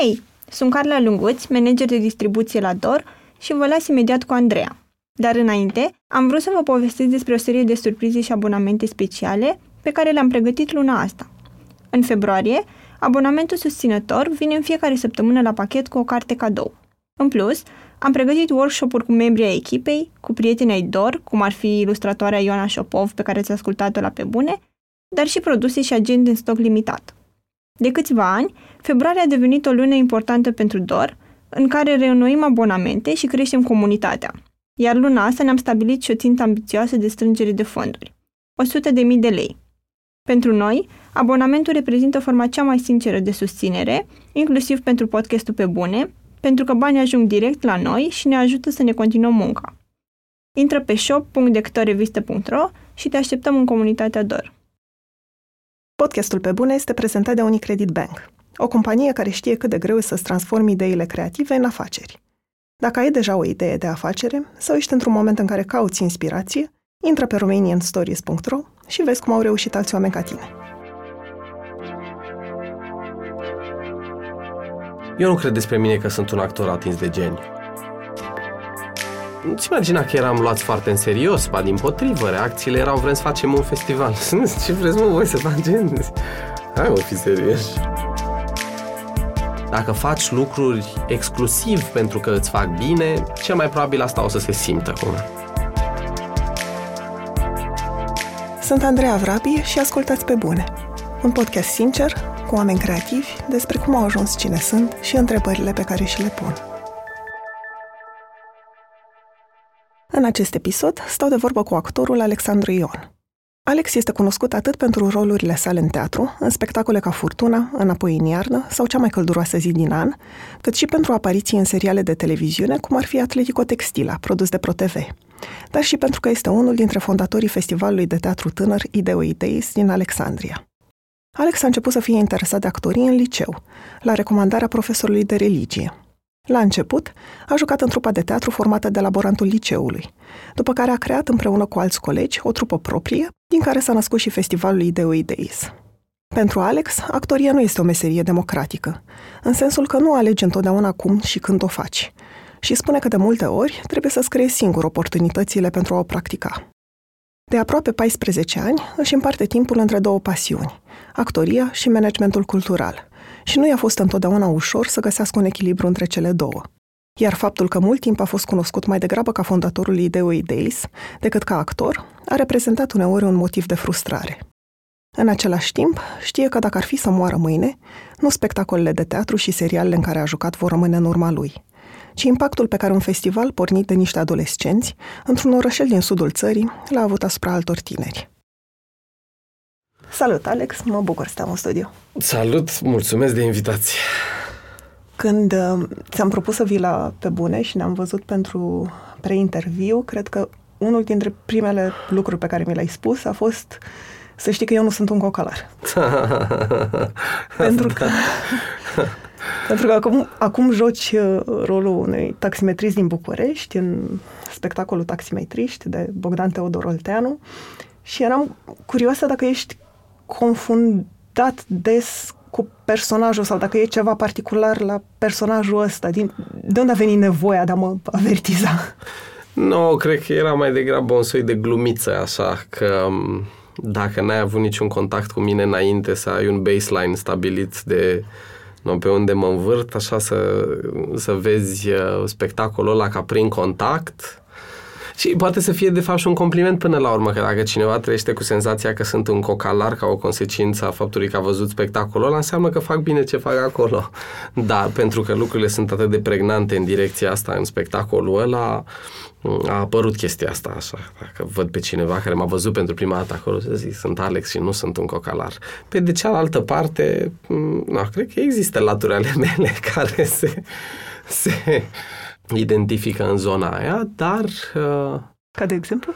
Hei, sunt Carla Lunguț, manager de distribuție la DOR și vă las imediat cu Andreea. Dar înainte, am vrut să vă povestesc despre o serie de surprize și abonamente speciale pe care le-am pregătit luna asta. În februarie, abonamentul susținător vine în fiecare săptămână la pachet cu o carte cadou. În plus, am pregătit workshop-uri cu membrii ai echipei, cu prietenii ai DOR, cum ar fi ilustratoarea Ioana Șopov, pe care ți-a ascultat-o la Pe Bune, dar și produse și agende în stoc limitat. De câțiva ani, februarie a devenit o lună importantă pentru DOR, în care reînnoim abonamente și creștem comunitatea. Iar luna asta ne-am stabilit și o țintă ambițioasă de strângere de fonduri. 100.000 de lei. Pentru noi, abonamentul reprezintă forma cea mai sinceră de susținere, inclusiv pentru podcastul pe bune, pentru că banii ajung direct la noi și ne ajută să ne continuăm munca. Intră pe shop.dectoreviste.ro și te așteptăm în comunitatea DOR. Podcastul Pe Bune este prezentat de Unicredit Bank, o companie care știe cât de greu e să-ți transformi ideile creative în afaceri. Dacă ai deja o idee de afacere sau ești într-un moment în care cauți inspirație, intră pe romanianstories.ro și vezi cum au reușit alți oameni ca tine. Eu nu cred despre mine că sunt un actor atins de geniu. Nu-ți imagina că eram luați foarte în serios, ba din potrivă, reacțiile erau vrem să facem un festival. Ce vreți mă voi să facem? Hai mă, fi serios. Dacă faci lucruri exclusiv pentru că îți fac bine, cel mai probabil asta o să se simtă cum. Sunt Andreea Vrabi și ascultați pe bune. Un podcast sincer, cu oameni creativi, despre cum au ajuns cine sunt și întrebările pe care și le pun. În acest episod stau de vorbă cu actorul Alexandru Ion. Alex este cunoscut atât pentru rolurile sale în teatru, în spectacole ca Furtuna, Înapoi în iarnă sau Cea mai călduroasă zi din an, cât și pentru apariții în seriale de televiziune, cum ar fi Atletico Textila, produs de ProTV. Dar și pentru că este unul dintre fondatorii festivalului de teatru tânăr Ideo Ideis din Alexandria. Alex a început să fie interesat de actorie în liceu, la recomandarea profesorului de religie. La început, a jucat în trupa de teatru formată de laborantul liceului, după care a creat împreună cu alți colegi o trupă proprie, din care s-a născut și festivalul Ideo Ideis. Pentru Alex, actoria nu este o meserie democratică, în sensul că nu alegi întotdeauna cum și când o faci, și spune că de multe ori trebuie să-ți creezi singur oportunitățile pentru a o practica. De aproape 14 ani își împarte timpul între două pasiuni, actoria și managementul cultural. Și nu i-a fost întotdeauna ușor să găsească un echilibru între cele două. Iar faptul că mult timp a fost cunoscut mai degrabă ca fondatorul Ideo Ideis decât ca actor, a reprezentat uneori un motiv de frustrare. În același timp, știe că dacă ar fi să moară mâine, nu spectacolele de teatru și serialele în care a jucat vor rămâne în urma lui, ci impactul pe care un festival pornit de niște adolescenți, într-un orășel din sudul țării, l-a avut asupra altor tineri. Salut, Alex! Mă bucur să te-am în studio. Salut! Mulțumesc de invitație! Când uh, ți-am propus să vii la Pe Bune și ne-am văzut pentru pre-interviu, cred că unul dintre primele lucruri pe care mi le-ai spus a fost să știi că eu nu sunt un cocalar. pentru că... pentru că acum, acum joci uh, rolul unui taximetrist din București în spectacolul Taximetriști de Bogdan Teodor Olteanu și eram curioasă dacă ești confundat des cu personajul sau dacă e ceva particular la personajul ăsta. Din, de unde a venit nevoia de a mă avertiza? Nu, no, cred că era mai degrabă un soi de glumiță, așa, că dacă n-ai avut niciun contact cu mine înainte, să ai un baseline stabilit de no, pe unde mă învârt, așa să, să vezi uh, spectacolul ăla ca prin contact, și poate să fie de fapt și un compliment până la urmă, că dacă cineva trăiește cu senzația că sunt un cocalar ca o consecință a faptului că a văzut spectacolul ăla, înseamnă că fac bine ce fac acolo. Da, pentru că lucrurile sunt atât de pregnante în direcția asta, în spectacolul ăla, a apărut chestia asta, așa, dacă văd pe cineva care m-a văzut pentru prima dată acolo, să zic, sunt Alex și nu sunt un cocalar. Pe de cealaltă parte, nu, cred că există laturi ale mele care se, se identifică în zona aia, dar... Uh, Ca de exemplu?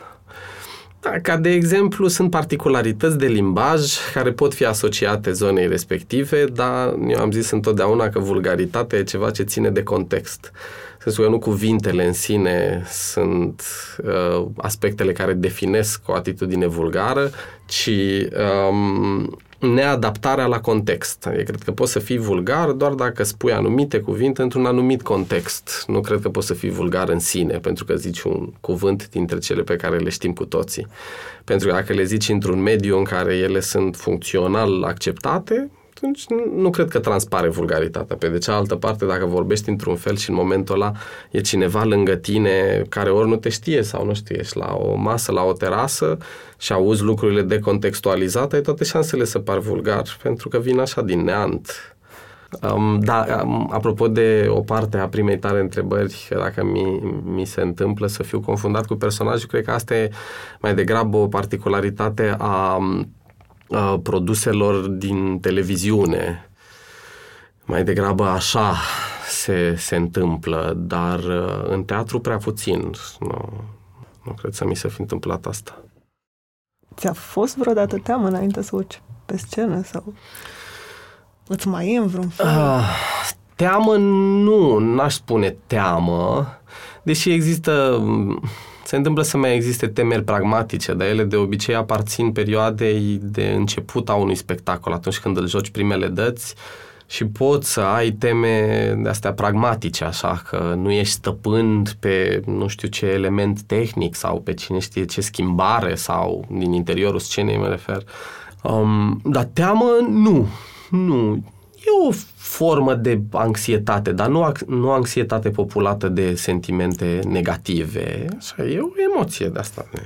Da, ca de exemplu, sunt particularități de limbaj care pot fi asociate zonei respective, dar eu am zis întotdeauna că vulgaritatea e ceva ce ține de context. Să că nu cuvintele în sine sunt uh, aspectele care definesc o atitudine vulgară, ci um, neadaptarea la context. Eu cred că poți să fii vulgar doar dacă spui anumite cuvinte într-un anumit context. Nu cred că poți să fii vulgar în sine, pentru că zici un cuvânt dintre cele pe care le știm cu toții. Pentru că dacă le zici într-un mediu în care ele sunt funcțional acceptate, atunci nu cred că transpare vulgaritatea. Pe de cealaltă parte, dacă vorbești într-un fel și în momentul ăla e cineva lângă tine care ori nu te știe sau nu știe, ești la o masă, la o terasă și auzi lucrurile decontextualizate, ai toate șansele să par vulgar, pentru că vin așa din neant. Um, da, um, apropo de o parte a primei tale întrebări, dacă mi, mi se întâmplă să fiu confundat cu personajul, cred că asta e mai degrabă o particularitate a uh, produselor din televiziune. Mai degrabă așa se, se întâmplă, dar uh, în teatru prea puțin. Nu, nu cred să mi se fi întâmplat asta. Ți-a fost vreodată teamă înainte să urci pe scenă sau îți mai e în vreun fel? Uh, teamă nu, n-aș spune teamă, deși există se întâmplă să mai existe temeri pragmatice, dar ele de obicei aparțin perioadei de început a unui spectacol, atunci când îl joci primele dăți și poți să ai teme de astea pragmatice, așa că nu ești stăpând pe nu știu ce element tehnic sau pe cine știe ce schimbare sau din interiorul scenei mă refer. Um, dar teamă, nu. Nu. E o formă de anxietate, dar nu, nu anxietate populată de sentimente negative. Așa, e o emoție de asta. Ne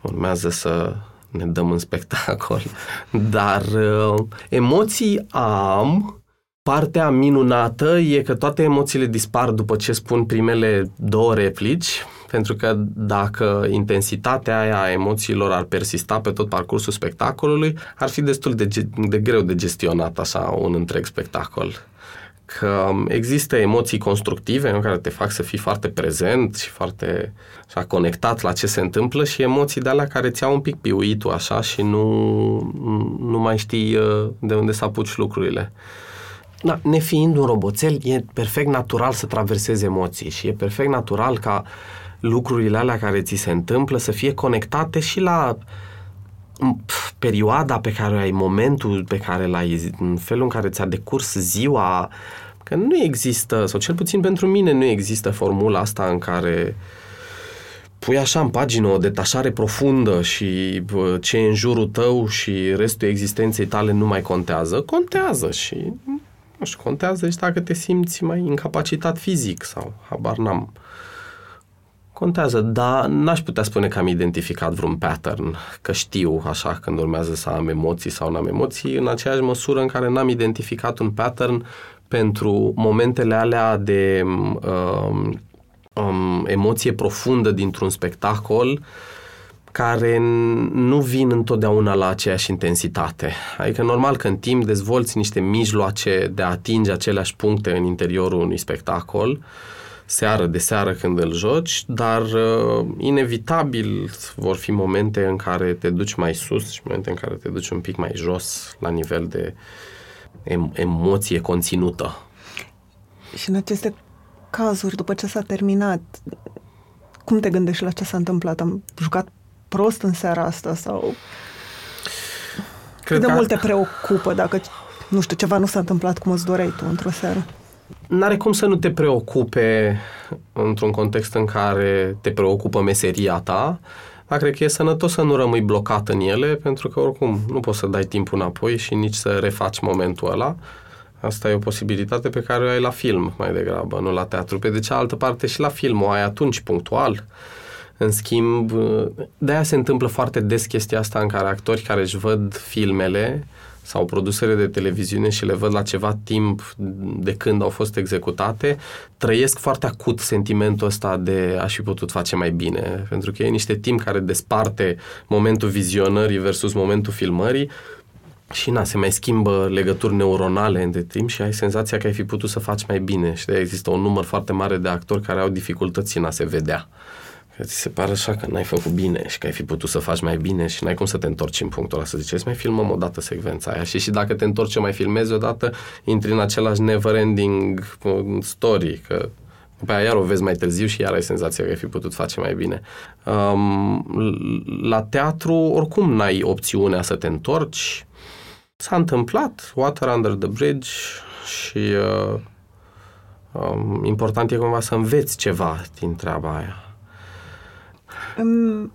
urmează să ne dăm în spectacol. Dar uh, emoții am, Partea minunată e că toate emoțiile dispar după ce spun primele două replici, pentru că dacă intensitatea aia a emoțiilor ar persista pe tot parcursul spectacolului, ar fi destul de, de greu de gestionat așa un întreg spectacol. Că există emoții constructive în care te fac să fii foarte prezent și foarte așa, conectat la ce se întâmplă și emoții de alea care ți-au un pic piuitul așa și nu, nu mai știi uh, de unde să apuci lucrurile. Da, nefiind un roboțel, e perfect natural să traversezi emoții și e perfect natural ca lucrurile alea care ți se întâmplă să fie conectate și la perioada pe care ai, momentul pe care l-ai, în felul în care ți-a decurs ziua, că nu există, sau cel puțin pentru mine nu există formula asta în care pui așa în pagină o detașare profundă și ce e în jurul tău și restul existenței tale nu mai contează. Contează și nu știu, contează și dacă te simți mai incapacitat fizic sau habar n-am. Contează, dar n-aș putea spune că am identificat vreun pattern, că știu așa când urmează să am emoții sau n-am emoții, în aceeași măsură în care n-am identificat un pattern pentru momentele alea de um, um, emoție profundă dintr-un spectacol uh, care nu vin întotdeauna la aceeași intensitate. Adică normal că în timp dezvolți niște mijloace de a atinge aceleași puncte în interiorul unui spectacol, seară de seară când îl joci, dar uh, inevitabil vor fi momente în care te duci mai sus și momente în care te duci un pic mai jos la nivel de em- emoție conținută. Și în aceste cazuri, după ce s-a terminat, cum te gândești la ce s-a întâmplat? Am jucat prost în seara asta sau Cred cât de că... mult te preocupă dacă, nu știu, ceva nu s-a întâmplat cum îți doreai tu într-o seară? N-are cum să nu te preocupe într-un context în care te preocupă meseria ta, dar cred că e sănătos să nu rămâi blocat în ele, pentru că oricum nu poți să dai timpul înapoi și nici să refaci momentul ăla. Asta e o posibilitate pe care o ai la film mai degrabă, nu la teatru. Pe de cealaltă parte și la film o ai atunci punctual. În schimb, de-aia se întâmplă foarte des chestia asta în care actori care își văd filmele sau produsele de televiziune și le văd la ceva timp de când au fost executate, trăiesc foarte acut sentimentul ăsta de aș fi putut face mai bine, pentru că e niște timp care desparte momentul vizionării versus momentul filmării și na, se mai schimbă legături neuronale între timp și ai senzația că ai fi putut să faci mai bine și de există un număr foarte mare de actori care au dificultăți în a se vedea. Că ți se pare așa că n-ai făcut bine și că ai fi putut să faci mai bine și n-ai cum să te întorci în punctul ăla, să zici, mai filmăm o dată secvența aia și și dacă te întorci mai filmezi o dată, intri în același never-ending uh, story, că după aia iar o vezi mai târziu și iar ai senzația că ai fi putut face mai bine. Um, la teatru, oricum n-ai opțiunea să te întorci, s-a întâmplat, water under the bridge și uh, um, important e cumva să înveți ceva din treaba aia. În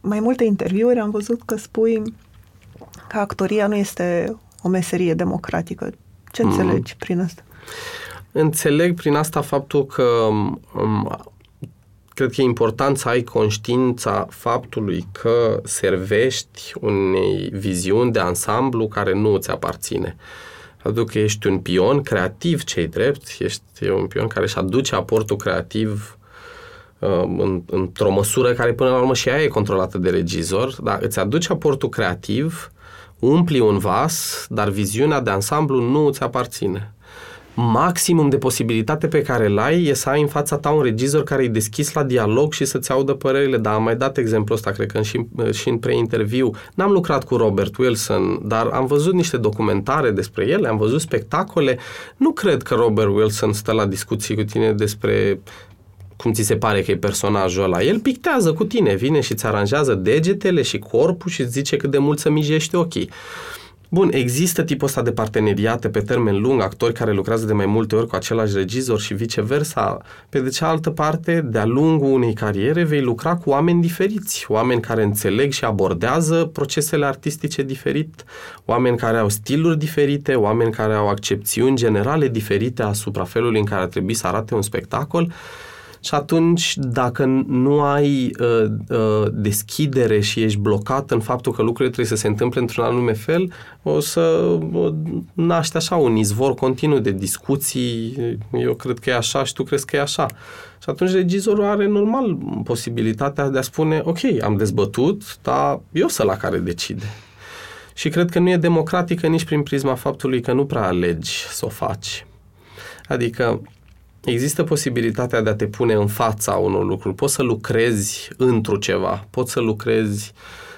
mai multe interviuri am văzut că spui că actoria nu este o meserie democratică. Ce mm. înțelegi prin asta? Înțeleg prin asta faptul că um, cred că e important să ai conștiința faptului că servești unei viziuni de ansamblu care nu îți aparține. Faptul că ești un pion creativ, cei drept, ești un pion care își aduce aportul creativ uh, în, într-o măsură care până la urmă și ea e controlată de regizor, dar îți aduce aportul creativ, umpli un vas, dar viziunea de ansamblu nu îți aparține maximum de posibilitate pe care îl ai e să ai în fața ta un regizor care e deschis la dialog și să-ți audă părerile. Dar am mai dat exemplu ăsta, cred că și, și în pre-interviu. N-am lucrat cu Robert Wilson, dar am văzut niște documentare despre ele, am văzut spectacole. Nu cred că Robert Wilson stă la discuții cu tine despre cum ți se pare că e personajul ăla. El pictează cu tine, vine și îți aranjează degetele și corpul și îți zice cât de mult să mijești ochii. Bun, există tipul ăsta de parteneriate pe termen lung, actori care lucrează de mai multe ori cu același regizor și viceversa. Pe de cealaltă parte, de-a lungul unei cariere vei lucra cu oameni diferiți, oameni care înțeleg și abordează procesele artistice diferit, oameni care au stiluri diferite, oameni care au accepțiuni generale diferite asupra felului în care ar trebui să arate un spectacol și atunci, dacă nu ai uh, uh, deschidere și ești blocat în faptul că lucrurile trebuie să se întâmple într-un anume fel, o să uh, naște așa un izvor continuu de discuții. Eu cred că e așa și tu crezi că e așa. Și atunci regizorul are normal posibilitatea de a spune, ok, am dezbătut, dar eu sunt la care decide. Și cred că nu e democratică nici prin prisma faptului că nu prea alegi să o faci. Adică există posibilitatea de a te pune în fața unor lucruri. Poți să lucrezi într-o ceva, poți să lucrezi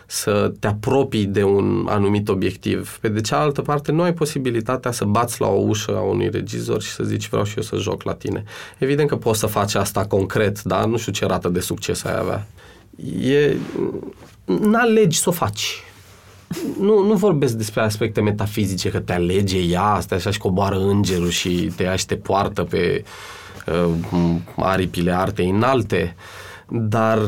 să te apropii de un anumit obiectiv. Pe de cealaltă parte, nu ai posibilitatea să bați la o ușă a unui regizor și să zici vreau și eu să joc la tine. Evident că poți să faci asta concret, dar nu știu ce rată de succes ai avea. E... N-alegi să o faci. Nu, nu vorbesc despre aspecte metafizice, că te alege ea, asta așa și coboară îngerul și te ia și te poartă pe uh, aripile artei înalte, dar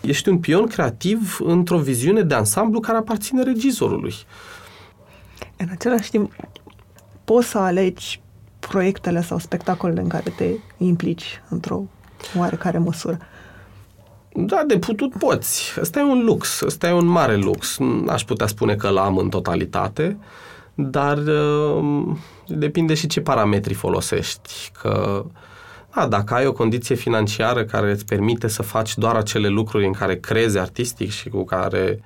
ești un pion creativ într-o viziune de ansamblu care aparține regizorului. În același timp, poți să alegi proiectele sau spectacolele în care te implici într-o oarecare măsură. Da, de putut poți. Ăsta e un lux, ăsta e un mare lux. Aș putea spune că l-am în totalitate, dar uh, depinde și ce parametri folosești. Că, da, dacă ai o condiție financiară care îți permite să faci doar acele lucruri în care crezi artistic și cu care uh,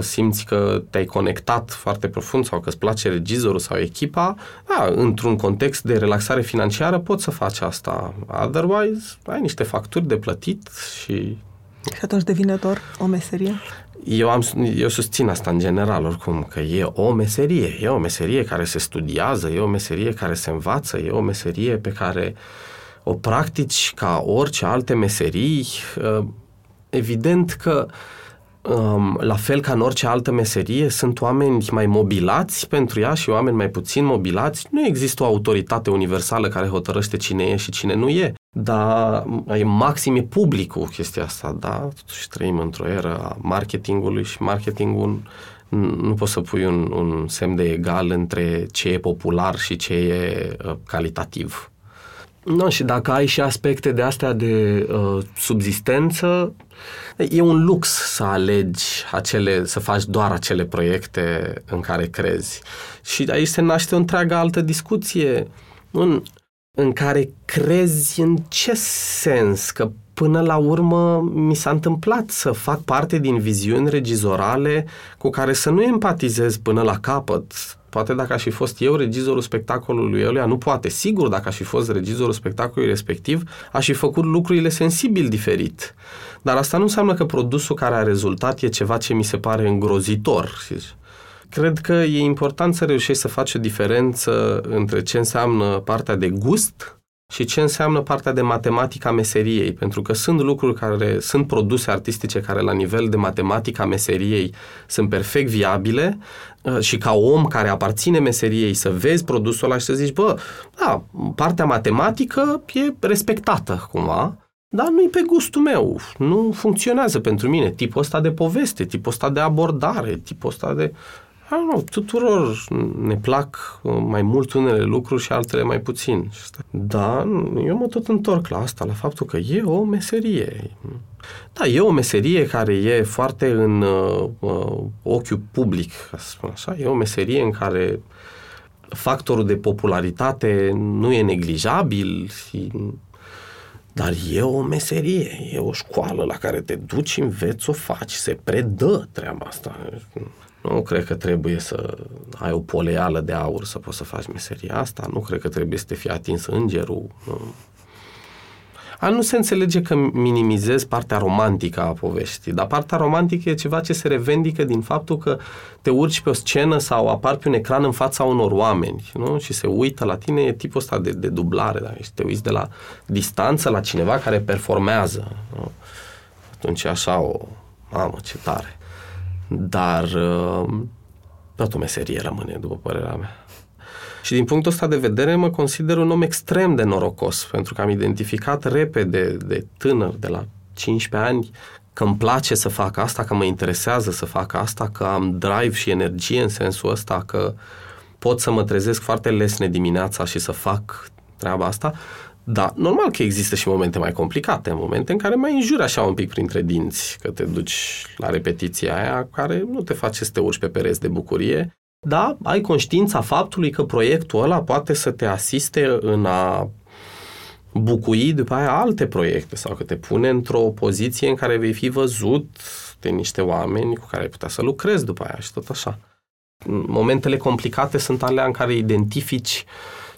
simți că te-ai conectat foarte profund sau că îți place regizorul sau echipa, da, într-un context de relaxare financiară poți să faci asta. Otherwise, ai niște facturi de plătit și și atunci devine doar o meserie? Eu, am, eu susțin asta în general, oricum, că e o meserie. E o meserie care se studiază, e o meserie care se învață, e o meserie pe care o practici ca orice alte meserii. Uh, evident că um, la fel ca în orice altă meserie, sunt oameni mai mobilați pentru ea și oameni mai puțin mobilați. Nu există o autoritate universală care hotărăște cine e și cine nu e. Dar e maxim e publicul chestia asta, da? Și trăim într-o eră a marketingului și marketingul nu poți să pui un, un semn de egal între ce e popular și ce e uh, calitativ. No, și dacă ai și aspecte de astea de uh, subzistență, e un lux să alegi acele, să faci doar acele proiecte în care crezi. Și aici se naște o întreagă altă discuție. Un, în care crezi în ce sens? Că până la urmă mi s-a întâmplat să fac parte din viziuni regizorale cu care să nu empatizez până la capăt. Poate dacă aș fi fost eu regizorul spectacolului ăluia, nu poate. Sigur, dacă aș fi fost regizorul spectacolului respectiv, aș fi făcut lucrurile sensibil diferit. Dar asta nu înseamnă că produsul care a rezultat e ceva ce mi se pare îngrozitor. Cred că e important să reușești să faci o diferență între ce înseamnă partea de gust și ce înseamnă partea de matematica meseriei, pentru că sunt lucruri care sunt produse artistice care la nivel de matematica meseriei sunt perfect viabile uh, și ca om care aparține meseriei să vezi produsul ăla și să zici, bă, da, partea matematică e respectată cumva, dar nu-i pe gustul meu, nu funcționează pentru mine. Tipul ăsta de poveste, tipul ăsta de abordare, tipul ăsta de... Nu, tuturor ne plac uh, mai mult unele lucruri și altele mai puțin. Da, eu mă tot întorc la asta, la faptul că e o meserie. Da, e o meserie care e foarte în uh, uh, ochiul public, ca să spun așa. E o meserie în care factorul de popularitate nu e neglijabil și dar e o meserie, e o școală la care te duci, înveți, o faci, se predă treaba asta. Nu cred că trebuie să ai o poleală de aur să poți să faci meseria asta, nu cred că trebuie să te fie atins îngerul. Nu. A, nu se înțelege că minimizez partea romantică a poveștii, dar partea romantică e ceva ce se revendică din faptul că te urci pe o scenă sau apar pe un ecran în fața unor oameni nu? și se uită la tine, e tipul ăsta de, de dublare, da? și te uiți de la distanță la cineva care performează. Nu? Atunci așa o, mamă, ce tare. Dar uh, tot o meserie rămâne, după părerea mea. Și din punctul ăsta de vedere mă consider un om extrem de norocos, pentru că am identificat repede, de tânăr, de la 15 ani, că îmi place să fac asta, că mă interesează să fac asta, că am drive și energie în sensul ăsta, că pot să mă trezesc foarte lesne dimineața și să fac treaba asta, da, normal că există și momente mai complicate, momente în care mai înjuri așa un pic printre dinți, că te duci la repetiția aia care nu te face să te urci pe pereți de bucurie, da, ai conștiința faptului că proiectul ăla poate să te asiste în a bucui după aia alte proiecte sau că te pune într-o poziție în care vei fi văzut de niște oameni cu care ai putea să lucrezi după aia și tot așa. Momentele complicate sunt alea în care identifici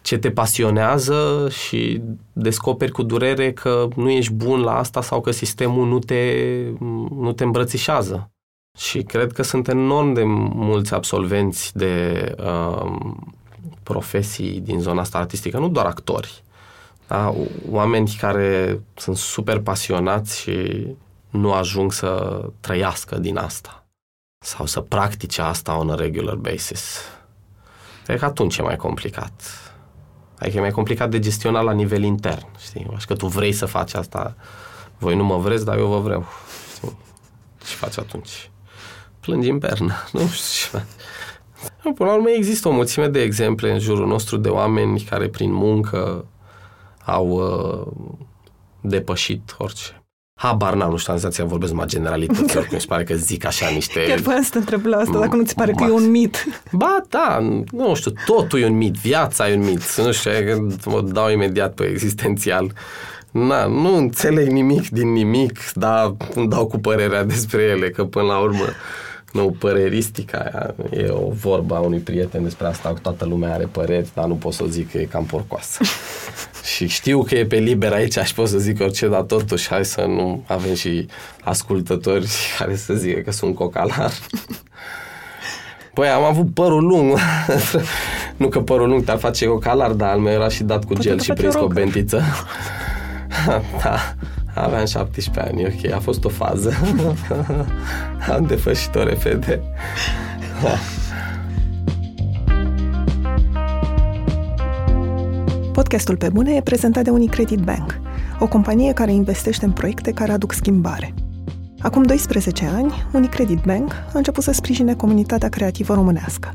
ce te pasionează și descoperi cu durere că nu ești bun la asta sau că sistemul nu te, nu te îmbrățișează. Și cred că sunt enorm de mulți absolvenți de uh, profesii din zona asta artistică, nu doar actori, da? oameni care sunt super pasionați și nu ajung să trăiască din asta sau să practice asta on a regular basis. Cred că atunci e mai complicat. Adică e mai complicat de gestionat la nivel intern, știi? Așa că tu vrei să faci asta, voi nu mă vreți, dar eu vă vreau. Știi? Și faci atunci plângi în pernă. Nu știu ce Până la urmă există o mulțime de exemple în jurul nostru de oameni care prin muncă au uh, depășit orice. Habar n-am, nu știu, am senzația vorbesc mai generalități, oricum mi se pare că zic așa niște... Chiar fără să te întreb la asta, dacă nu ți pare că e un mit. Ba, da, nu știu, totul e un mit, viața e un mit, nu știu, mă dau imediat pe existențial. Na, nu înțeleg nimic din nimic, dar îmi dau cu părerea despre ele, că până la urmă nu, păreristica aia e o vorba a unui prieten despre asta, că toată lumea are păreri, dar nu pot să zic că e cam porcoasă. și știu că e pe liber aici și pot să zic orice, dar totuși hai să nu avem și ascultători care să zică că sunt cocalar. Păi am avut părul lung. nu că părul lung te-ar face cocalar, dar al meu era și dat cu Poate gel și prins cu o bentiță. da. Aveam 17 ani, ok, a fost o fază. Am depășit-o repede. Podcastul Pe Bune e prezentat de Unicredit Bank, o companie care investește în proiecte care aduc schimbare. Acum 12 ani, Unicredit Bank a început să sprijine comunitatea creativă românească.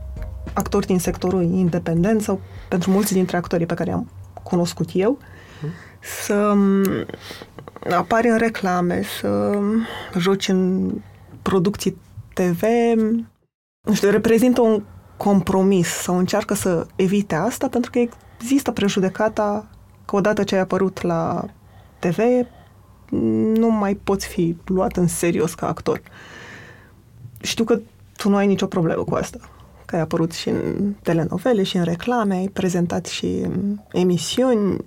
actori din sectorul independent sau pentru mulți dintre actorii pe care i-am cunoscut eu, să mm, apari în reclame, să joci în producții TV, nu știu, reprezintă un compromis sau încearcă să evite asta pentru că există prejudecata că odată ce ai apărut la TV, nu mai poți fi luat în serios ca actor. Știu că tu nu ai nicio problemă cu asta, că ai apărut și în telenovele, și în reclame, ai prezentat și în emisiuni,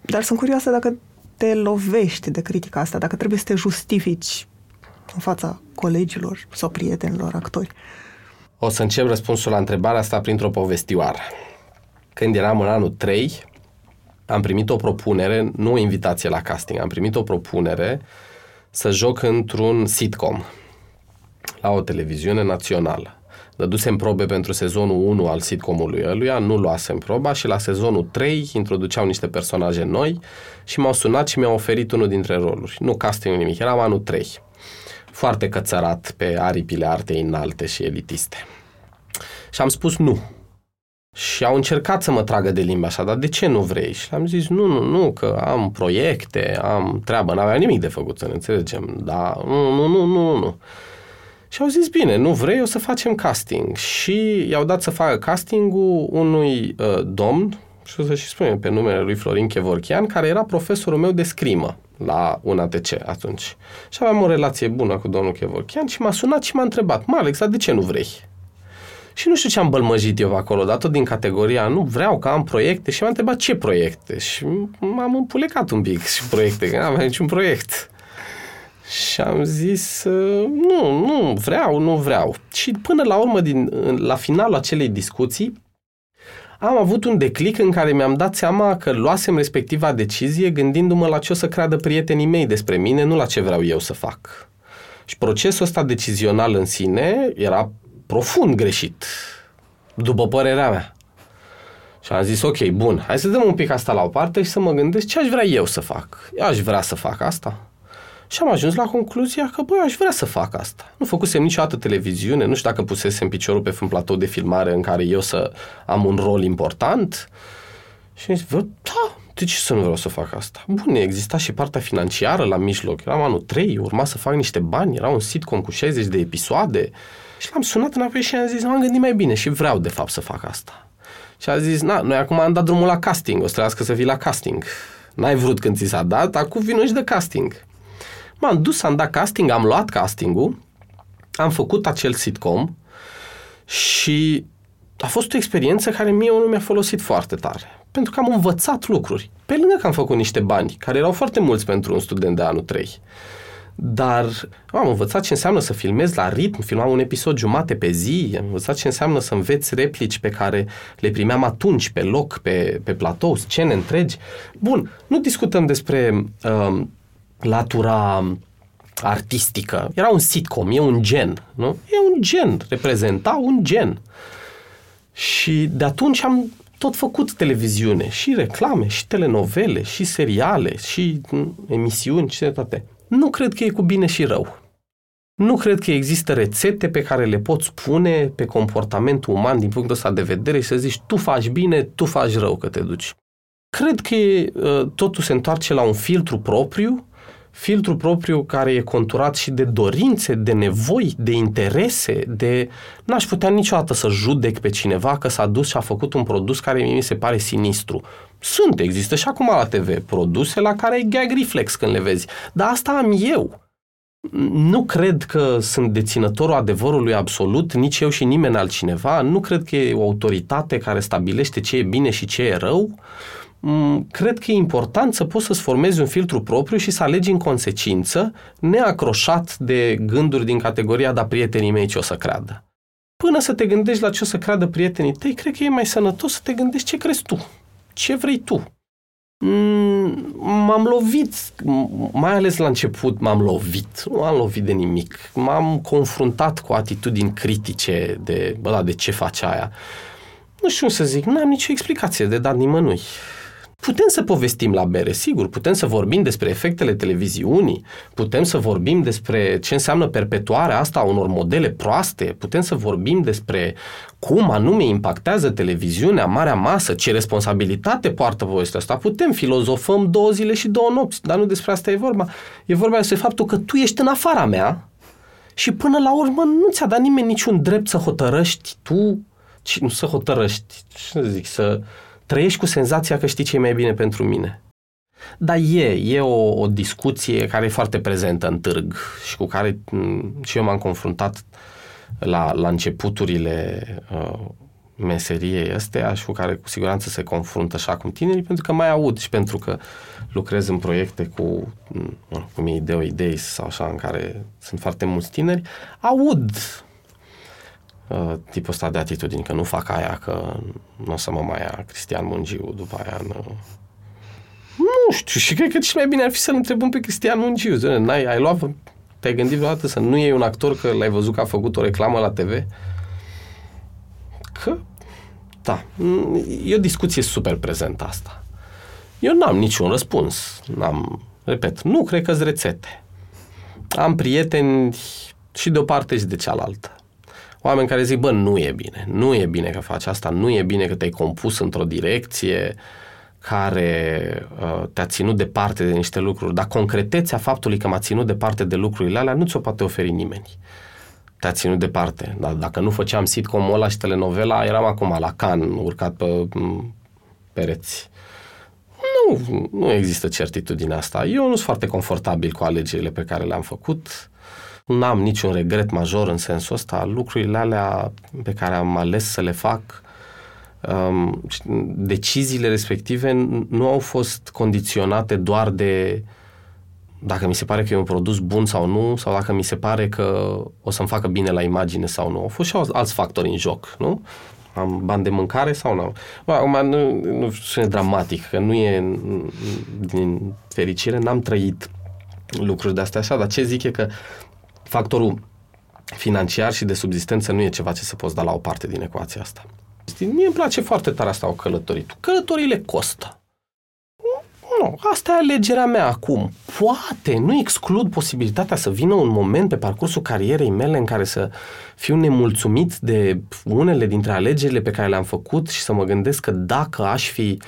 dar sunt curioasă dacă te lovești de critica asta, dacă trebuie să te justifici în fața colegilor sau prietenilor actori. O să încep răspunsul la întrebarea asta printr-o povestioară. Când eram în anul 3, am primit o propunere, nu o invitație la casting, am primit o propunere să joc într-un sitcom la o televiziune națională. Dădusem probe pentru sezonul 1 al sitcomului ăluia, nu luasem proba și la sezonul 3 introduceau niște personaje noi și m-au sunat și mi-au oferit unul dintre roluri. Nu casting nimic, eram anul 3. Foarte cățărat pe aripile artei înalte și elitiste. Și am spus nu. Și au încercat să mă tragă de limba așa, dar de ce nu vrei? Și am zis, nu, nu, nu, că am proiecte, am treabă, n-aveam nimic de făcut, să ne înțelegem, dar nu, nu, nu, nu, nu. Și au zis, bine, nu vrei, o să facem casting. Și i-au dat să facă castingul unui uh, domn, și o să și spune pe numele lui Florin Chevorchian, care era profesorul meu de scrimă la UNATC atunci. Și aveam o relație bună cu domnul Chevorchian și m-a sunat și m-a întrebat, mă, Alex, dar de ce nu vrei? Și nu știu ce am bălmăjit eu acolo, dar tot din categoria nu vreau că am proiecte și m-a întrebat ce proiecte. Și m-am împulecat un pic și proiecte, că n-am niciun proiect. Și am zis, nu, nu vreau, nu vreau. Și până la urmă, din, la finalul acelei discuții, am avut un declic în care mi-am dat seama că luasem respectiva decizie gândindu-mă la ce o să creadă prietenii mei despre mine, nu la ce vreau eu să fac. Și procesul ăsta decizional în sine era profund greșit, după părerea mea. Și am zis, ok, bun, hai să dăm un pic asta la o parte și să mă gândesc ce aș vrea eu să fac. Eu aș vrea să fac asta. Și am ajuns la concluzia că, băi, aș vrea să fac asta. Nu făcusem niciodată televiziune, nu știu dacă pusesem piciorul pe un platou de filmare în care eu să am un rol important. Și am zis, da, de ce să nu vreau să fac asta? Bun, exista și partea financiară la mijloc. Eram anul 3, urma să fac niște bani, era un sitcom cu 60 de episoade. Și l-am sunat înapoi și am zis, m-am gândit mai bine și vreau de fapt să fac asta. Și a zis, na, noi acum am dat drumul la casting, o să trebuiască să vii la casting. N-ai vrut când ți s-a dat, acum vino și de casting. M-am dus, am dat casting, am luat castingul, am făcut acel sitcom și a fost o experiență care mie nu mi-a folosit foarte tare. Pentru că am învățat lucruri. Pe lângă că am făcut niște bani, care erau foarte mulți pentru un student de anul 3. Dar am învățat ce înseamnă să filmezi la ritm, filmam un episod jumate pe zi, am învățat ce înseamnă să înveți replici pe care le primeam atunci, pe loc, pe, pe platou, scene întregi. Bun, nu discutăm despre uh, latura artistică. Era un sitcom, e un gen, nu? E un gen, reprezenta un gen. Și de atunci am tot făcut televiziune, și reclame, și telenovele, și seriale, și emisiuni, și toate. Nu cred că e cu bine și rău. Nu cred că există rețete pe care le poți pune pe comportamentul uman din punctul ăsta de vedere și să zici tu faci bine, tu faci rău că te duci. Cred că uh, totul se întoarce la un filtru propriu filtru propriu care e conturat și de dorințe, de nevoi, de interese, de... N-aș putea niciodată să judec pe cineva că s-a dus și a făcut un produs care mi se pare sinistru. Sunt, există și acum la TV produse la care ai gag reflex când le vezi. Dar asta am eu. Nu cred că sunt deținătorul adevărului absolut, nici eu și nimeni altcineva. Nu cred că e o autoritate care stabilește ce e bine și ce e rău. Mm, cred că e important să poți să-ți formezi un filtru propriu și să alegi în consecință, neacroșat de gânduri din categoria, da, prietenii mei ce o să creadă. Până să te gândești la ce o să creadă prietenii tăi, cred că e mai sănătos să te gândești ce crezi tu, ce vrei tu. Mm, m-am lovit, mai ales la început m-am lovit, nu am lovit de nimic. M-am confruntat cu atitudini critice de, bă, da, de ce face aia. Nu știu să zic, n-am nicio explicație de dat nimănui. Putem să povestim la bere, sigur, putem să vorbim despre efectele televiziunii, putem să vorbim despre ce înseamnă perpetuarea asta a unor modele proaste, putem să vorbim despre cum anume impactează televiziunea, marea masă, ce responsabilitate poartă povestea asta. Putem, filozofăm două zile și două nopți, dar nu despre asta e vorba. E vorba despre faptul că tu ești în afara mea și până la urmă nu ți-a dat nimeni niciun drept să hotărăști tu, ci nu să hotărăști, ce să zic, să trăiești cu senzația că știi ce e mai bine pentru mine. Dar e, e o, o discuție care e foarte prezentă în târg și cu care m, și eu m-am confruntat la, la începuturile uh, meseriei astea și cu care cu siguranță se confruntă așa cum tinerii, pentru că mai aud și pentru că lucrez în proiecte cu, cum e Ideo Idei sau așa, în care sunt foarte mulți tineri, aud uh, tipul ăsta de atitudini, că nu fac aia, că nu o să mă mai ia Cristian Mungiu după aia în... Nu știu, și cred că și mai bine ar fi să-l întrebăm pe Cristian Mungiu. N-ai, ai luat, te-ai gândit vreodată să nu iei un actor că l-ai văzut că a făcut o reclamă la TV? Că, da, e o discuție super prezentă asta. Eu n-am niciun răspuns. N-am, repet, nu cred că-s rețete. Am prieteni și de o parte și de cealaltă. Oameni care zic, bă, nu e bine, nu e bine că faci asta, nu e bine că te-ai compus într-o direcție care uh, te-a ținut departe de niște lucruri, dar concretețea faptului că m-a ținut departe de lucrurile alea nu ți-o poate oferi nimeni te-a ținut departe. Dar dacă nu făceam sitcom-ul ăla și telenovela, eram acum la can, urcat pe pereți. Nu, nu există certitudinea asta. Eu nu sunt foarte confortabil cu alegerile pe care le-am făcut. N-am niciun regret major în sensul ăsta. Lucrurile alea pe care am ales să le fac, um, deciziile respective nu au fost condiționate doar de dacă mi se pare că e un produs bun sau nu, sau dacă mi se pare că o să-mi facă bine la imagine sau nu. Au fost și alți factori în joc, nu? Am bani de mâncare sau nu? Acum nu, nu sună dramatic, că nu e din fericire, n-am trăit lucruri de astea așa, dar ce zic e că factorul financiar și de subzistență nu e ceva ce să poți da la o parte din ecuația asta. Mie îmi place foarte tare asta o călătorit. Călătorile costă. Nu, asta e alegerea mea acum. Poate, nu exclud posibilitatea să vină un moment pe parcursul carierei mele în care să fiu nemulțumit de unele dintre alegerile pe care le-am făcut și să mă gândesc că dacă aș fi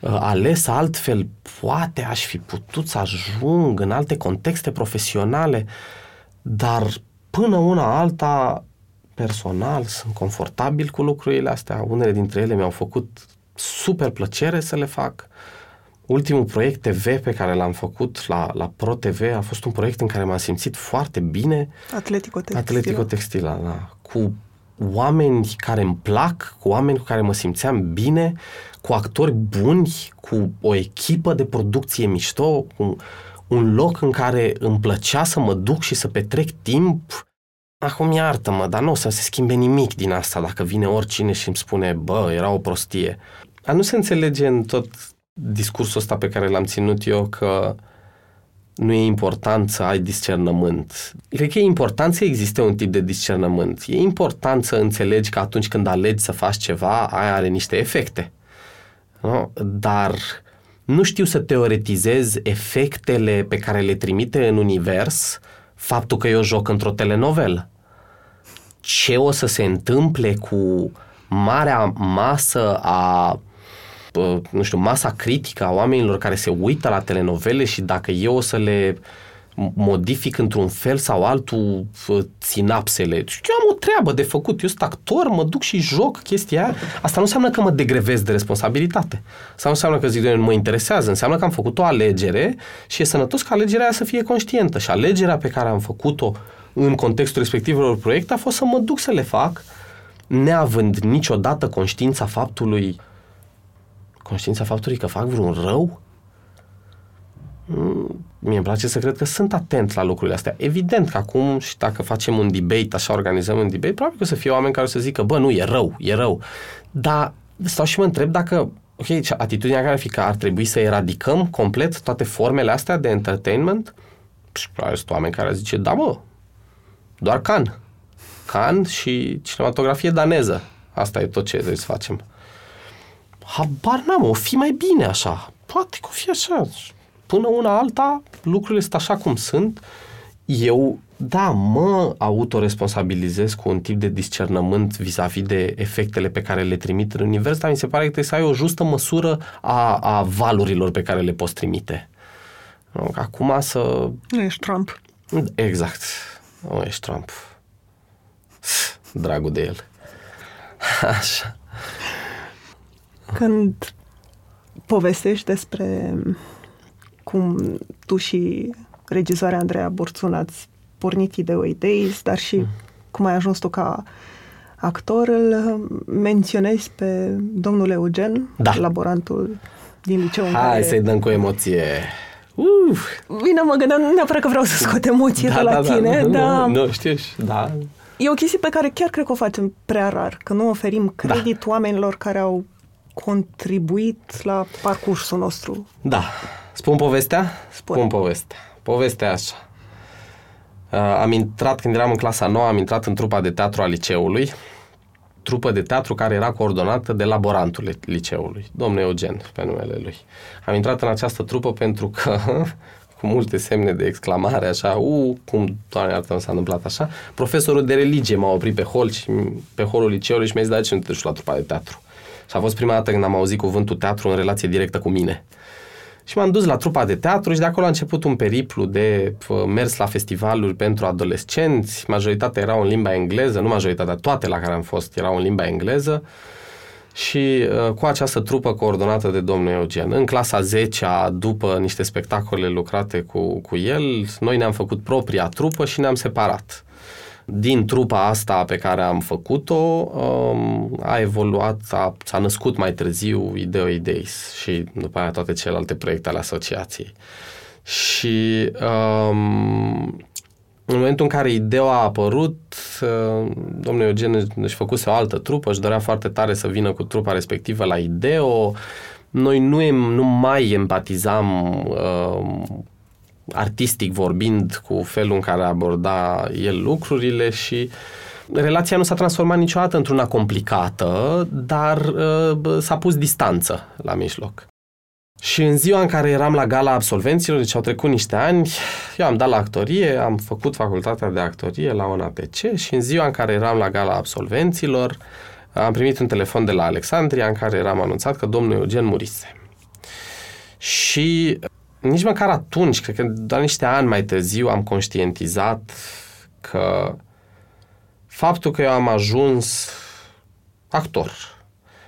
uh, ales altfel, poate aș fi putut să ajung în alte contexte profesionale, dar până una alta, personal, sunt confortabil cu lucrurile astea. Unele dintre ele mi-au făcut super plăcere să le fac. Ultimul proiect TV pe care l-am făcut la, la Pro TV a fost un proiect în care m-am simțit foarte bine. Atletico Textila. Atletico Textila, da. Cu oameni care îmi plac, cu oameni cu care mă simțeam bine, cu actori buni, cu o echipă de producție mișto, cu un loc în care îmi plăcea să mă duc și să petrec timp. Acum iartă-mă, dar nu o să se schimbe nimic din asta dacă vine oricine și îmi spune, bă, era o prostie. A nu se înțelege în tot discursul ăsta pe care l-am ținut eu că nu e important să ai discernământ. Cred că e important să existe un tip de discernământ. E important să înțelegi că atunci când alegi să faci ceva, aia are niște efecte. Nu? Dar nu știu să teoretizez efectele pe care le trimite în univers faptul că eu joc într-o telenovelă. Ce o să se întâmple cu marea masă a nu știu, masa critică a oamenilor care se uită la telenovele și dacă eu o să le modific într-un fel sau altul sinapsele. Eu am o treabă de făcut, eu sunt actor, mă duc și joc chestia aia. Asta nu înseamnă că mă degrevez de responsabilitate. Sau nu înseamnă că zic, nu mă interesează, înseamnă că am făcut o alegere și e sănătos ca alegerea aia să fie conștientă. Și alegerea pe care am făcut-o în contextul respectivelor proiecte a fost să mă duc să le fac, neavând niciodată conștiința faptului conștiința faptului că fac vreun rău? Mm, mie îmi place să cred că sunt atent la lucrurile astea. Evident că acum și dacă facem un debate, așa organizăm un debate, probabil că o să fie oameni care o să zică, bă, nu, e rău, e rău. Dar stau și mă întreb dacă, ok, atitudinea care ar fi că ar trebui să eradicăm complet toate formele astea de entertainment? Și probabil sunt oameni care zice, da, mă, doar can. Can și cinematografie daneză. Asta e tot ce trebuie să facem. Habar n-am, o fi mai bine așa. Poate că o fi așa. Până una alta, lucrurile sunt așa cum sunt. Eu, da, mă autoresponsabilizez cu un tip de discernământ vis-a-vis de efectele pe care le trimit în univers, dar mi se pare că trebuie să ai o justă măsură a, a valurilor pe care le poți trimite. Acum să... Nu ești Trump. Exact. Nu ești Trump. Dragul de el. Așa. Când povestești despre cum tu și regizoarea Andreea Borțun ați pornit Ideo Days, dar și mm. cum ai ajuns tu ca actor, îl menționezi pe domnul Eugen, Da. laborantul din liceu. în Hai care... să-i dăm cu emoție. Uf! Bine, mă gândeam nu neapărat că vreau să scot emoție de la tine, nu, dar Nu, știu, da. e o chestie pe care chiar cred că o facem prea rar, că nu oferim credit oamenilor care au contribuit la parcursul nostru. Da. Spun povestea? Spune. Spun povestea. Povestea e așa. Uh, am intrat, când eram în clasa 9, am intrat în trupa de teatru a liceului, trupă de teatru care era coordonată de laborantul li- liceului, domnul Eugen, pe numele lui. Am intrat în această trupă pentru că, cu multe semne de exclamare, așa, u, cum, doamne iartă, s-a întâmplat așa, profesorul de religie m-a oprit pe hol și pe holul liceului și mi-a zis, da, de ce nu te duci la trupa de teatru? Și a fost prima dată când am auzit cuvântul teatru în relație directă cu mine. Și m-am dus la trupa de teatru și de acolo a început un periplu de uh, mers la festivaluri pentru adolescenți. Majoritatea erau în limba engleză, nu majoritatea, toate la care am fost erau în limba engleză. Și uh, cu această trupă coordonată de domnul Eugen. În clasa 10 după niște spectacole lucrate cu, cu el, noi ne-am făcut propria trupă și ne-am separat. Din trupa asta pe care am făcut-o, um, a evoluat, a, s-a născut mai târziu Ideo Days și după aia toate celelalte proiecte ale asociației. Și um, în momentul în care Ideo a apărut, uh, domnul Eugen își făcuse o altă trupă, își dorea foarte tare să vină cu trupa respectivă la Ideo. Noi nu, em, nu mai empatizam uh, artistic vorbind cu felul în care aborda el lucrurile și relația nu s-a transformat niciodată într-una complicată, dar uh, bă, s-a pus distanță la mijloc. Și în ziua în care eram la gala absolvenților, deci au trecut niște ani, eu am dat la actorie, am făcut facultatea de actorie la ONAPC și în ziua în care eram la gala absolvenților, am primit un telefon de la Alexandria în care eram anunțat că domnul Eugen murise. Și nici măcar atunci, cred că doar niște ani mai târziu am conștientizat că faptul că eu am ajuns actor,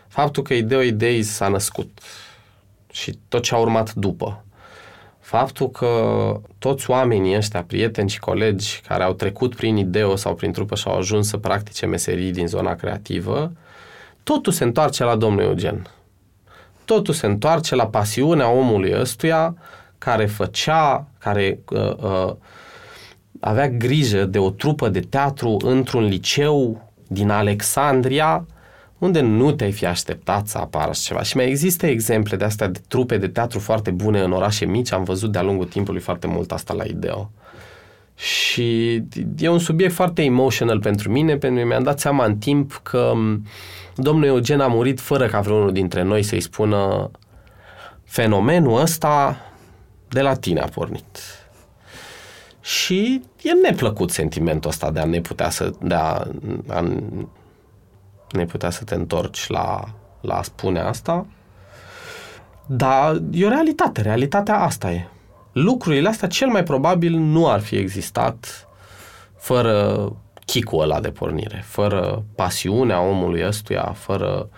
faptul că Ideo Idei s-a născut și tot ce a urmat după, faptul că toți oamenii ăștia, prieteni și colegi care au trecut prin Ideo sau prin trupă și au ajuns să practice meserii din zona creativă, totul se întoarce la domnul Eugen. Totul se întoarce la pasiunea omului ăstuia care făcea, care uh, uh, avea grijă de o trupă de teatru într-un liceu din Alexandria, unde nu te-ai fi așteptat să apară ceva. Și mai există exemple de astea de trupe de teatru foarte bune în orașe mici, am văzut de-a lungul timpului foarte mult asta la Ideo. Și e un subiect foarte emotional pentru mine, pentru că mi-am dat seama în timp că domnul Eugen a murit fără ca vreunul dintre noi să-i spună fenomenul ăsta de la tine a pornit. Și e neplăcut sentimentul ăsta de a ne putea să, de a, a ne putea să te întorci la, la a spune asta. Dar e o realitate, realitatea asta e. Lucrurile astea cel mai probabil nu ar fi existat fără chicul ăla de pornire, fără pasiunea omului ăstuia, fără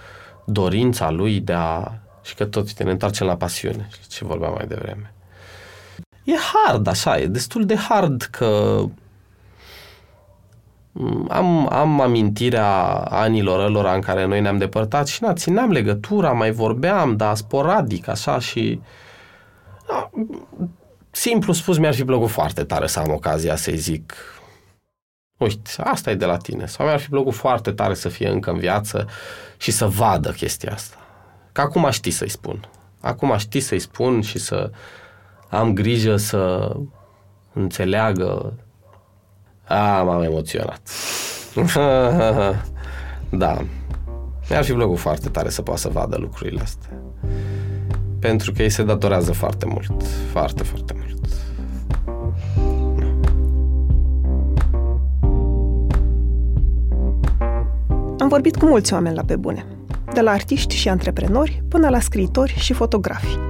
dorința lui de a... și că tot ne întoarcem la pasiune, ce vorbeam mai devreme. E hard, așa, e destul de hard că am, am amintirea anilor ălora în care noi ne-am depărtat și na, țineam legătura, mai vorbeam, dar sporadic, așa și na, simplu spus mi-ar fi plăcut foarte tare să am ocazia să-i zic uite, asta e de la tine. Sau mi-ar fi plăcut foarte tare să fie încă în viață și să vadă chestia asta. Că acum știi să-i spun. Acum știi să-i spun și să am grijă să înțeleagă. A, m-am emoționat. da. Mi-ar fi plăcut foarte tare să poată să vadă lucrurile astea. Pentru că ei se datorează foarte mult. Foarte, foarte mult. Am vorbit cu mulți oameni la pe bune, de la artiști și antreprenori până la scriitori și fotografi.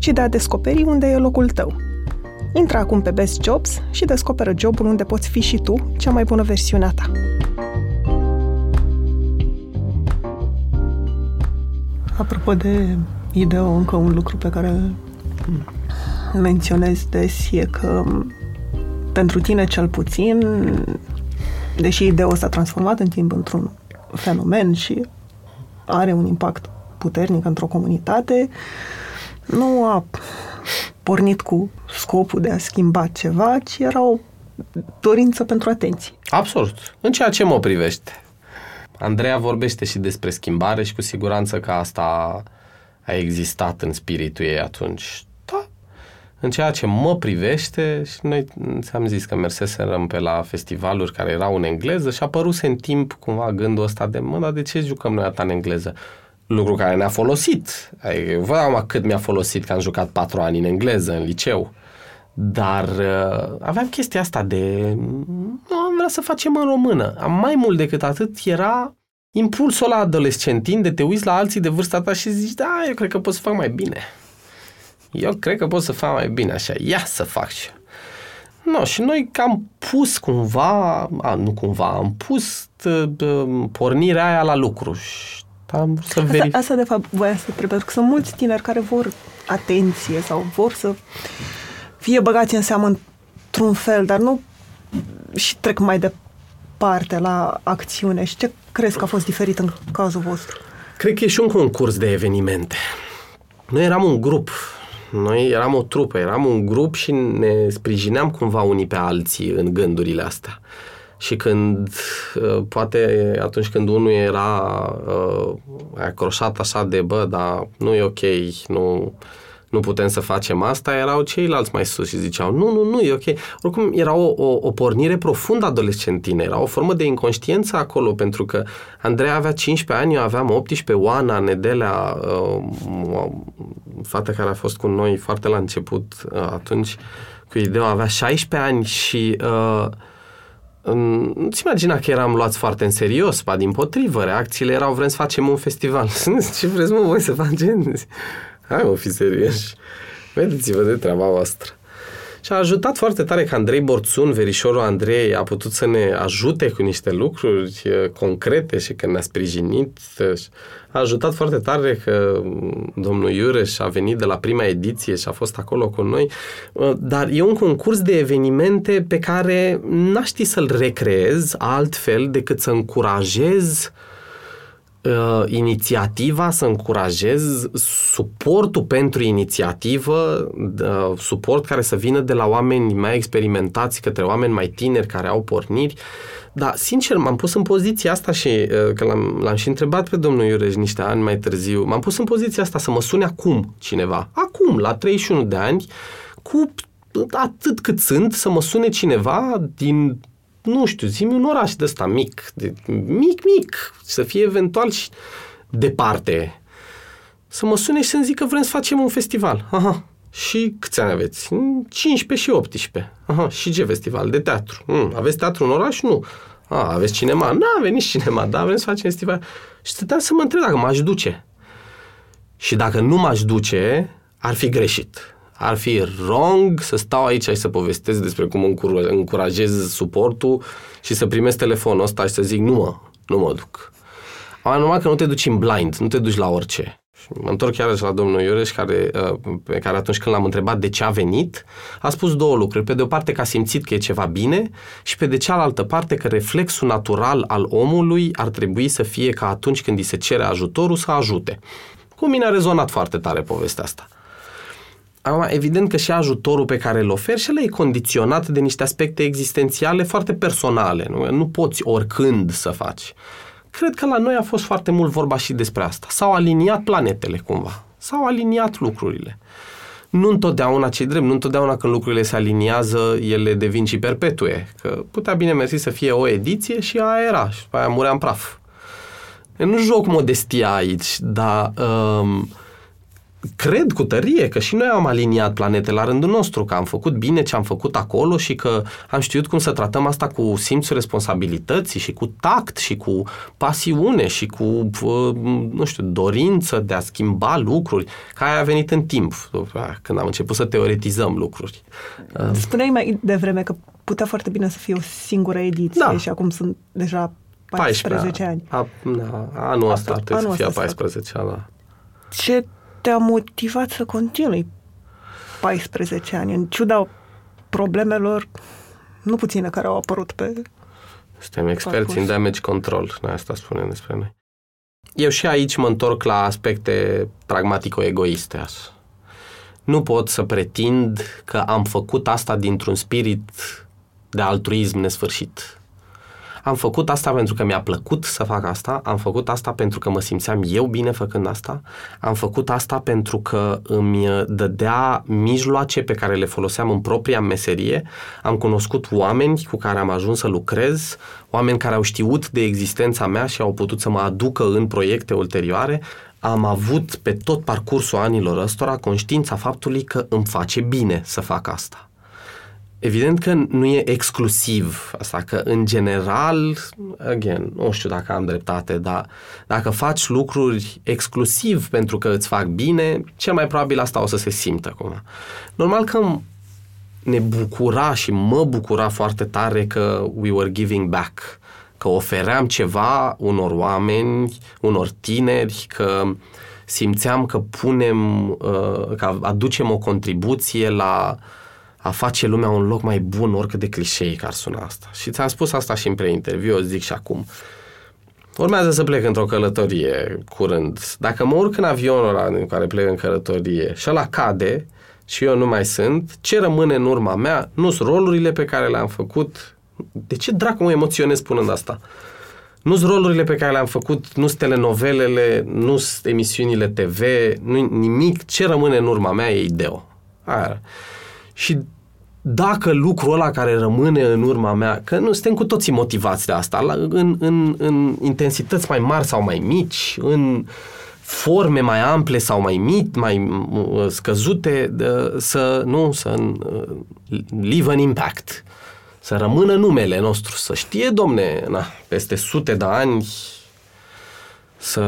ci de a descoperi unde e locul tău. Intră acum pe Best Jobs și descoperă jobul unde poți fi și tu cea mai bună versiune a ta. Apropo de ideo, încă un lucru pe care menționez des e că pentru tine cel puțin, deși ideea s-a transformat în timp într-un fenomen și are un impact puternic într-o comunitate, nu a pornit cu scopul de a schimba ceva, ci era o dorință pentru atenție. Absolut. În ceea ce mă privește. Andreea vorbește și despre schimbare și cu siguranță că asta a existat în spiritul ei atunci. Da. În ceea ce mă privește, și noi ți-am zis că merseserăm pe la festivaluri care erau în engleză și a apăruse în timp cumva gândul ăsta de, mă, dar de ce jucăm noi atât în engleză? Lucru care ne-a folosit. Adică, vă am cât mi-a folosit că am jucat patru ani în engleză, în liceu. Dar uh, aveam chestia asta de nu am vrea să facem în română. Mai mult decât atât era impulsul la adolescentin de te uiți la alții de vârsta ta și zici, da, eu cred că pot să fac mai bine. Eu cred că pot să fac mai bine așa, ia să fac și No, și noi am pus cumva, a, nu cumva, am pus uh, pornirea aia la lucru și am să verific. Asta, asta de fapt voia să trebuie, că sunt mulți tineri care vor atenție sau vor să fie băgați în seamă într-un fel, dar nu și trec mai departe la acțiune. Și ce crezi că a fost diferit în cazul vostru? Cred că e și un concurs de evenimente. Noi eram un grup, noi eram o trupă, eram un grup și ne sprijineam cumva unii pe alții în gândurile astea. Și când, uh, poate atunci când unul era uh, acroșat așa de, bă, dar nu e ok, nu, nu putem să facem asta, erau ceilalți mai sus și ziceau, nu, nu, nu, e ok. Oricum, era o, o, o pornire profundă adolescentină, era o formă de inconștiență acolo, pentru că Andrei avea 15 ani, eu aveam 18, Oana, Nedelea, uh, fata care a fost cu noi foarte la început uh, atunci, cu ideea, avea 16 ani și... Uh, nu-ți imagina că eram luați foarte în serios, pa din potrivă, reacțiile erau vrem să facem un festival. Ce vreți mă voi să facem? Hai mă, fi serios. Vedeți-vă de treaba voastră. Și a ajutat foarte tare că Andrei Borțun, verișorul Andrei, a putut să ne ajute cu niște lucruri concrete și că ne-a sprijinit. A ajutat foarte tare că domnul Iureș a venit de la prima ediție și a fost acolo cu noi. Dar e un concurs de evenimente pe care n-aș ști să-l recreez altfel decât să încurajez uh, uh, inițiativa, să încurajez suportul pentru inițiativă, uh, suport care să vină de la oameni mai experimentați către oameni mai tineri care au porniri. Dar, sincer, m-am pus în poziția asta și uh, că l-am, l-am și întrebat pe domnul Iureș niște ani mai târziu, m-am pus în poziția asta să mă sune acum cineva, acum, la 31 de ani, cu atât cât sunt, să mă sune cineva din nu știu, zi un oraș de ăsta mic, de, mic, mic, să fie eventual și departe. Să mă sune și să-mi zică vrem să facem un festival. Aha. Și câți ani aveți? 15 și 18. Aha. Și ce festival? De teatru. Mm, aveți teatru în oraș? Nu. A, aveți cinema? Nu avem nici cinema, da, vrem să facem festival. Și stăteam să mă întreb dacă m-aș duce. Și dacă nu m-aș duce, ar fi greșit ar fi wrong să stau aici și să povestesc despre cum încurajez suportul și să primesc telefonul ăsta și să zic nu mă, nu mă duc. Am numai că nu te duci în blind, nu te duci la orice. Mă întorc chiar la domnul Iureș, care, uh, pe care atunci când l-am întrebat de ce a venit, a spus două lucruri. Pe de o parte că a simțit că e ceva bine și pe de cealaltă parte că reflexul natural al omului ar trebui să fie ca atunci când îi se cere ajutorul să ajute. Cu mine a rezonat foarte tare povestea asta. Acum, evident că și ajutorul pe care îl oferi și el e condiționat de niște aspecte existențiale foarte personale. Nu, nu poți oricând să faci. Cred că la noi a fost foarte mult vorba și despre asta. S-au aliniat planetele cumva. S-au aliniat lucrurile. Nu întotdeauna ce drept, nu întotdeauna când lucrurile se aliniază, ele devin și perpetue. Că putea bine mersi să fie o ediție și aia era și după aia murea în praf. Eu nu joc modestia aici, dar um, cred cu tărie că și noi am aliniat planete la rândul nostru, că am făcut bine ce am făcut acolo și că am știut cum să tratăm asta cu simțul responsabilității și cu tact și cu pasiune și cu, nu știu, dorință de a schimba lucruri, care a venit în timp, când am început să teoretizăm lucruri. Spuneai mai devreme că putea foarte bine să fie o singură ediție da. și acum sunt deja 14, 14 ani. A, da, anul ăsta ar trebui să fie 14 ani, da. Ce te-a motivat să continui 14 ani, în ciuda problemelor nu puține care au apărut pe Suntem experți parcurs. în damage control, noi asta spunem despre noi. Eu și aici mă întorc la aspecte pragmatico-egoiste. Nu pot să pretind că am făcut asta dintr-un spirit de altruism nesfârșit. Am făcut asta pentru că mi-a plăcut să fac asta, am făcut asta pentru că mă simțeam eu bine făcând asta, am făcut asta pentru că îmi dădea mijloace pe care le foloseam în propria meserie, am cunoscut oameni cu care am ajuns să lucrez, oameni care au știut de existența mea și au putut să mă aducă în proiecte ulterioare, am avut pe tot parcursul anilor ăstora conștiința faptului că îmi face bine să fac asta. Evident că nu e exclusiv asta, că în general, again, nu știu dacă am dreptate, dar dacă faci lucruri exclusiv pentru că îți fac bine, cel mai probabil asta o să se simtă acum. Normal că ne bucura și mă bucura foarte tare că we were giving back, că ofeream ceva unor oameni, unor tineri, că simțeam că punem, uh, că aducem o contribuție la uh, a face lumea un loc mai bun, oricât de clișei că ar suna asta. Și ți-am spus asta și în pre-interviu, o zic și acum. Urmează să plec într-o călătorie curând. Dacă mă urc în avionul ăla în care plec în călătorie și ăla cade și eu nu mai sunt, ce rămâne în urma mea nu sunt rolurile pe care le-am făcut. De ce dracu mă emoționez spunând asta? nu sunt rolurile pe care le-am făcut, nu sunt telenovelele, nu sunt emisiunile TV, nu nimic. Ce rămâne în urma mea e ideo. Aia și dacă lucrul ăla care rămâne în urma mea, că nu suntem cu toții motivați de asta, la, în, în, în intensități mai mari sau mai mici, în forme mai ample sau mai mici, mai scăzute, să nu, să uh, leave an impact, să rămână numele nostru, să știe, domne, na, peste sute de ani să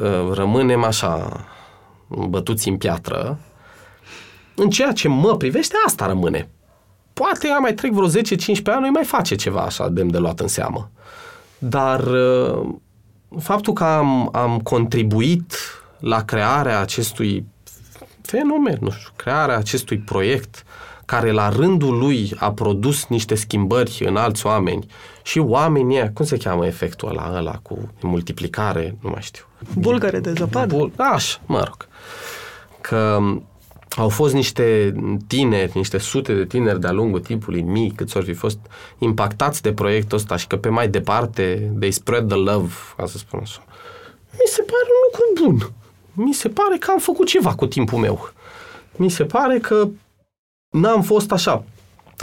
uh, rămânem așa bătuți în piatră, în ceea ce mă privește, asta rămâne. Poate mai trec vreo 10-15 ani, nu mai face ceva așa demn de luat în seamă. Dar uh, faptul că am, am contribuit la crearea acestui fenomen, nu știu, crearea acestui proiect care la rândul lui a produs niște schimbări în alți oameni și oamenii, cum se cheamă efectul ăla, ăla cu multiplicare, nu mai știu. Bulgare de zăpadă. Bul- așa, mă rog. Că au fost niște tineri, niște sute de tineri de-a lungul timpului, mii, câți ori fi fost impactați de proiectul ăsta și că pe mai departe they spread the love, ca să spun așa. Mi se pare un lucru bun. Mi se pare că am făcut ceva cu timpul meu. Mi se pare că n-am fost așa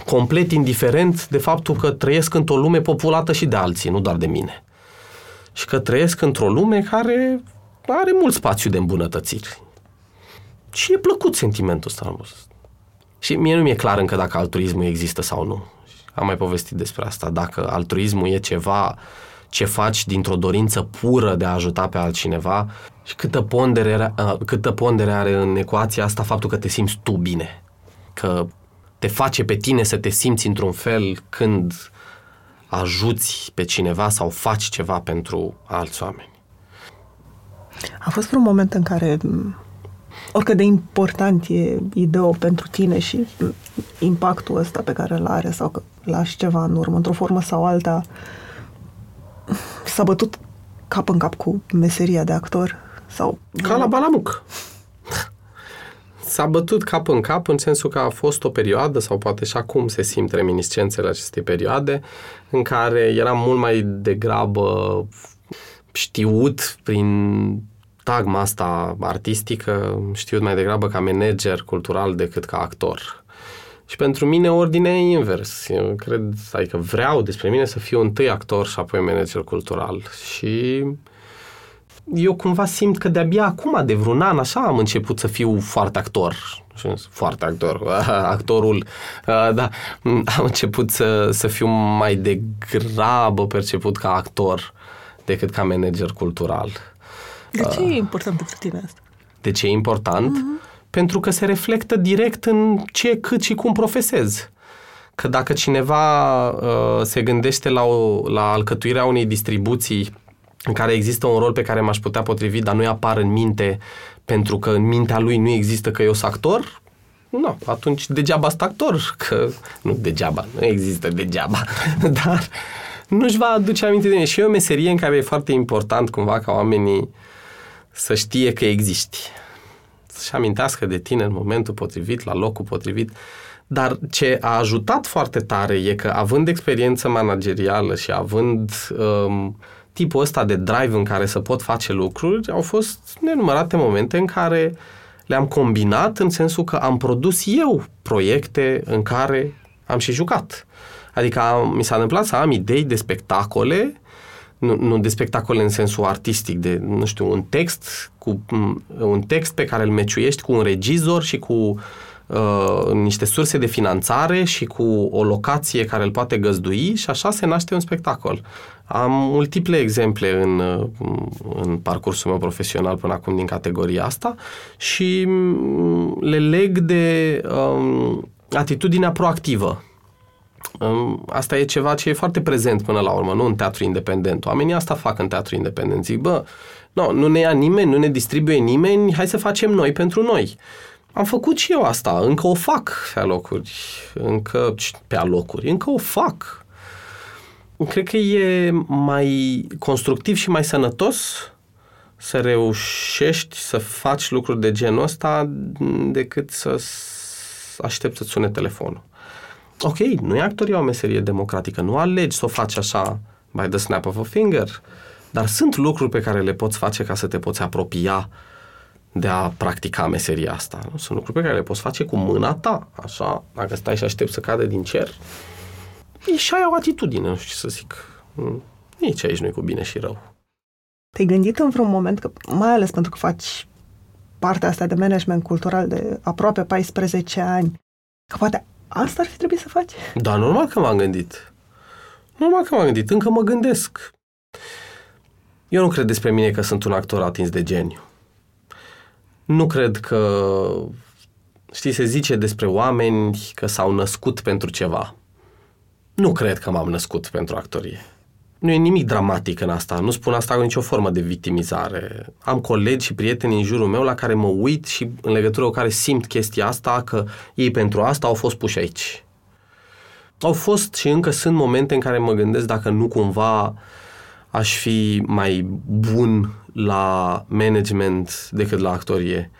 complet indiferent de faptul că trăiesc într-o lume populată și de alții, nu doar de mine. Și că trăiesc într-o lume care are mult spațiu de îmbunătățiri. Și e plăcut sentimentul ăsta. Și mie nu mi-e clar încă dacă altruismul există sau nu. Am mai povestit despre asta. Dacă altruismul e ceva ce faci dintr-o dorință pură de a ajuta pe altcineva și câtă pondere, câtă pondere are în ecuația asta faptul că te simți tu bine. Că te face pe tine să te simți într-un fel când ajuți pe cineva sau faci ceva pentru alți oameni. A fost un moment în care oricât de important e ideo pentru tine și impactul ăsta pe care îl are sau că lași ceva în urmă, într-o formă sau alta, s-a bătut cap în cap cu meseria de actor? Sau... Ca la Balamuc. S-a bătut cap în cap în sensul că a fost o perioadă, sau poate și acum se simt reminiscențele acestei perioade, în care era mult mai degrabă știut prin tagma asta artistică știu mai degrabă ca manager cultural decât ca actor. Și pentru mine ordinea e invers. Eu cred, adică vreau despre mine să fiu întâi actor și apoi manager cultural. Și eu cumva simt că de-abia acum, de vreun an, așa, am început să fiu foarte actor. Foarte actor. Actorul, da. Am început să, să fiu mai degrabă perceput ca actor decât ca manager cultural. De ce e important pentru tine asta? De ce e important? Uh-huh. Pentru că se reflectă direct în ce, cât și cum profesez. Că dacă cineva uh, se gândește la, o, la alcătuirea unei distribuții în care există un rol pe care m-aș putea potrivi, dar nu-i apar în minte pentru că în mintea lui nu există că eu sunt actor, nu, atunci degeaba sunt actor, că nu degeaba, nu există degeaba, dar nu-și va aduce aminte de mine. Și e o meserie în care e foarte important cumva ca oamenii să știe că existi. Să-și amintească de tine în momentul potrivit, la locul potrivit. Dar ce a ajutat foarte tare e că având experiență managerială și având um, tipul ăsta de drive în care să pot face lucruri, au fost nenumărate momente în care le-am combinat în sensul că am produs eu proiecte în care am și jucat. Adică am, mi s-a întâmplat să am idei de spectacole, nu, nu de spectacole în sensul artistic, de, nu știu, un text, cu, un text pe care îl meciuiești cu un regizor și cu uh, niște surse de finanțare și cu o locație care îl poate găzdui și așa se naște un spectacol. Am multiple exemple în, în parcursul meu profesional până acum din categoria asta și le leg de um, atitudinea proactivă. Um, asta e ceva ce e foarte prezent până la urmă, nu în teatru independent. Oamenii asta fac în teatru independent. Zic, bă, no, nu ne ia nimeni, nu ne distribuie nimeni, hai să facem noi pentru noi. Am făcut și eu asta, încă o fac pe alocuri, încă pe alocuri, încă o fac Cred că e mai constructiv și mai sănătos să reușești să faci lucruri de genul ăsta decât să aștepți să sune telefonul. Ok, nu e actoria o meserie democratică, nu alegi să o faci așa by the snap of a finger, dar sunt lucruri pe care le poți face ca să te poți apropia de a practica meseria asta. Nu? Sunt lucruri pe care le poți face cu mâna ta, așa, dacă stai și aștepți să cadă din cer, e și aia o atitudine, nu știu ce să zic. Mm, nici aici nu e cu bine și rău. Te-ai gândit în vreun moment, că, mai ales pentru că faci partea asta de management cultural de aproape 14 ani, că poate asta ar fi trebuit să faci? Da, normal că m-am gândit. Normal că m-am gândit, încă mă gândesc. Eu nu cred despre mine că sunt un actor atins de geniu. Nu cred că, știi, se zice despre oameni că s-au născut pentru ceva. Nu cred că m-am născut pentru actorie. Nu e nimic dramatic în asta. Nu spun asta cu nicio formă de victimizare. Am colegi și prieteni în jurul meu la care mă uit și în legătură cu care simt chestia asta că ei pentru asta au fost puși aici. Au fost și încă sunt momente în care mă gândesc dacă nu cumva aș fi mai bun la management decât la actorie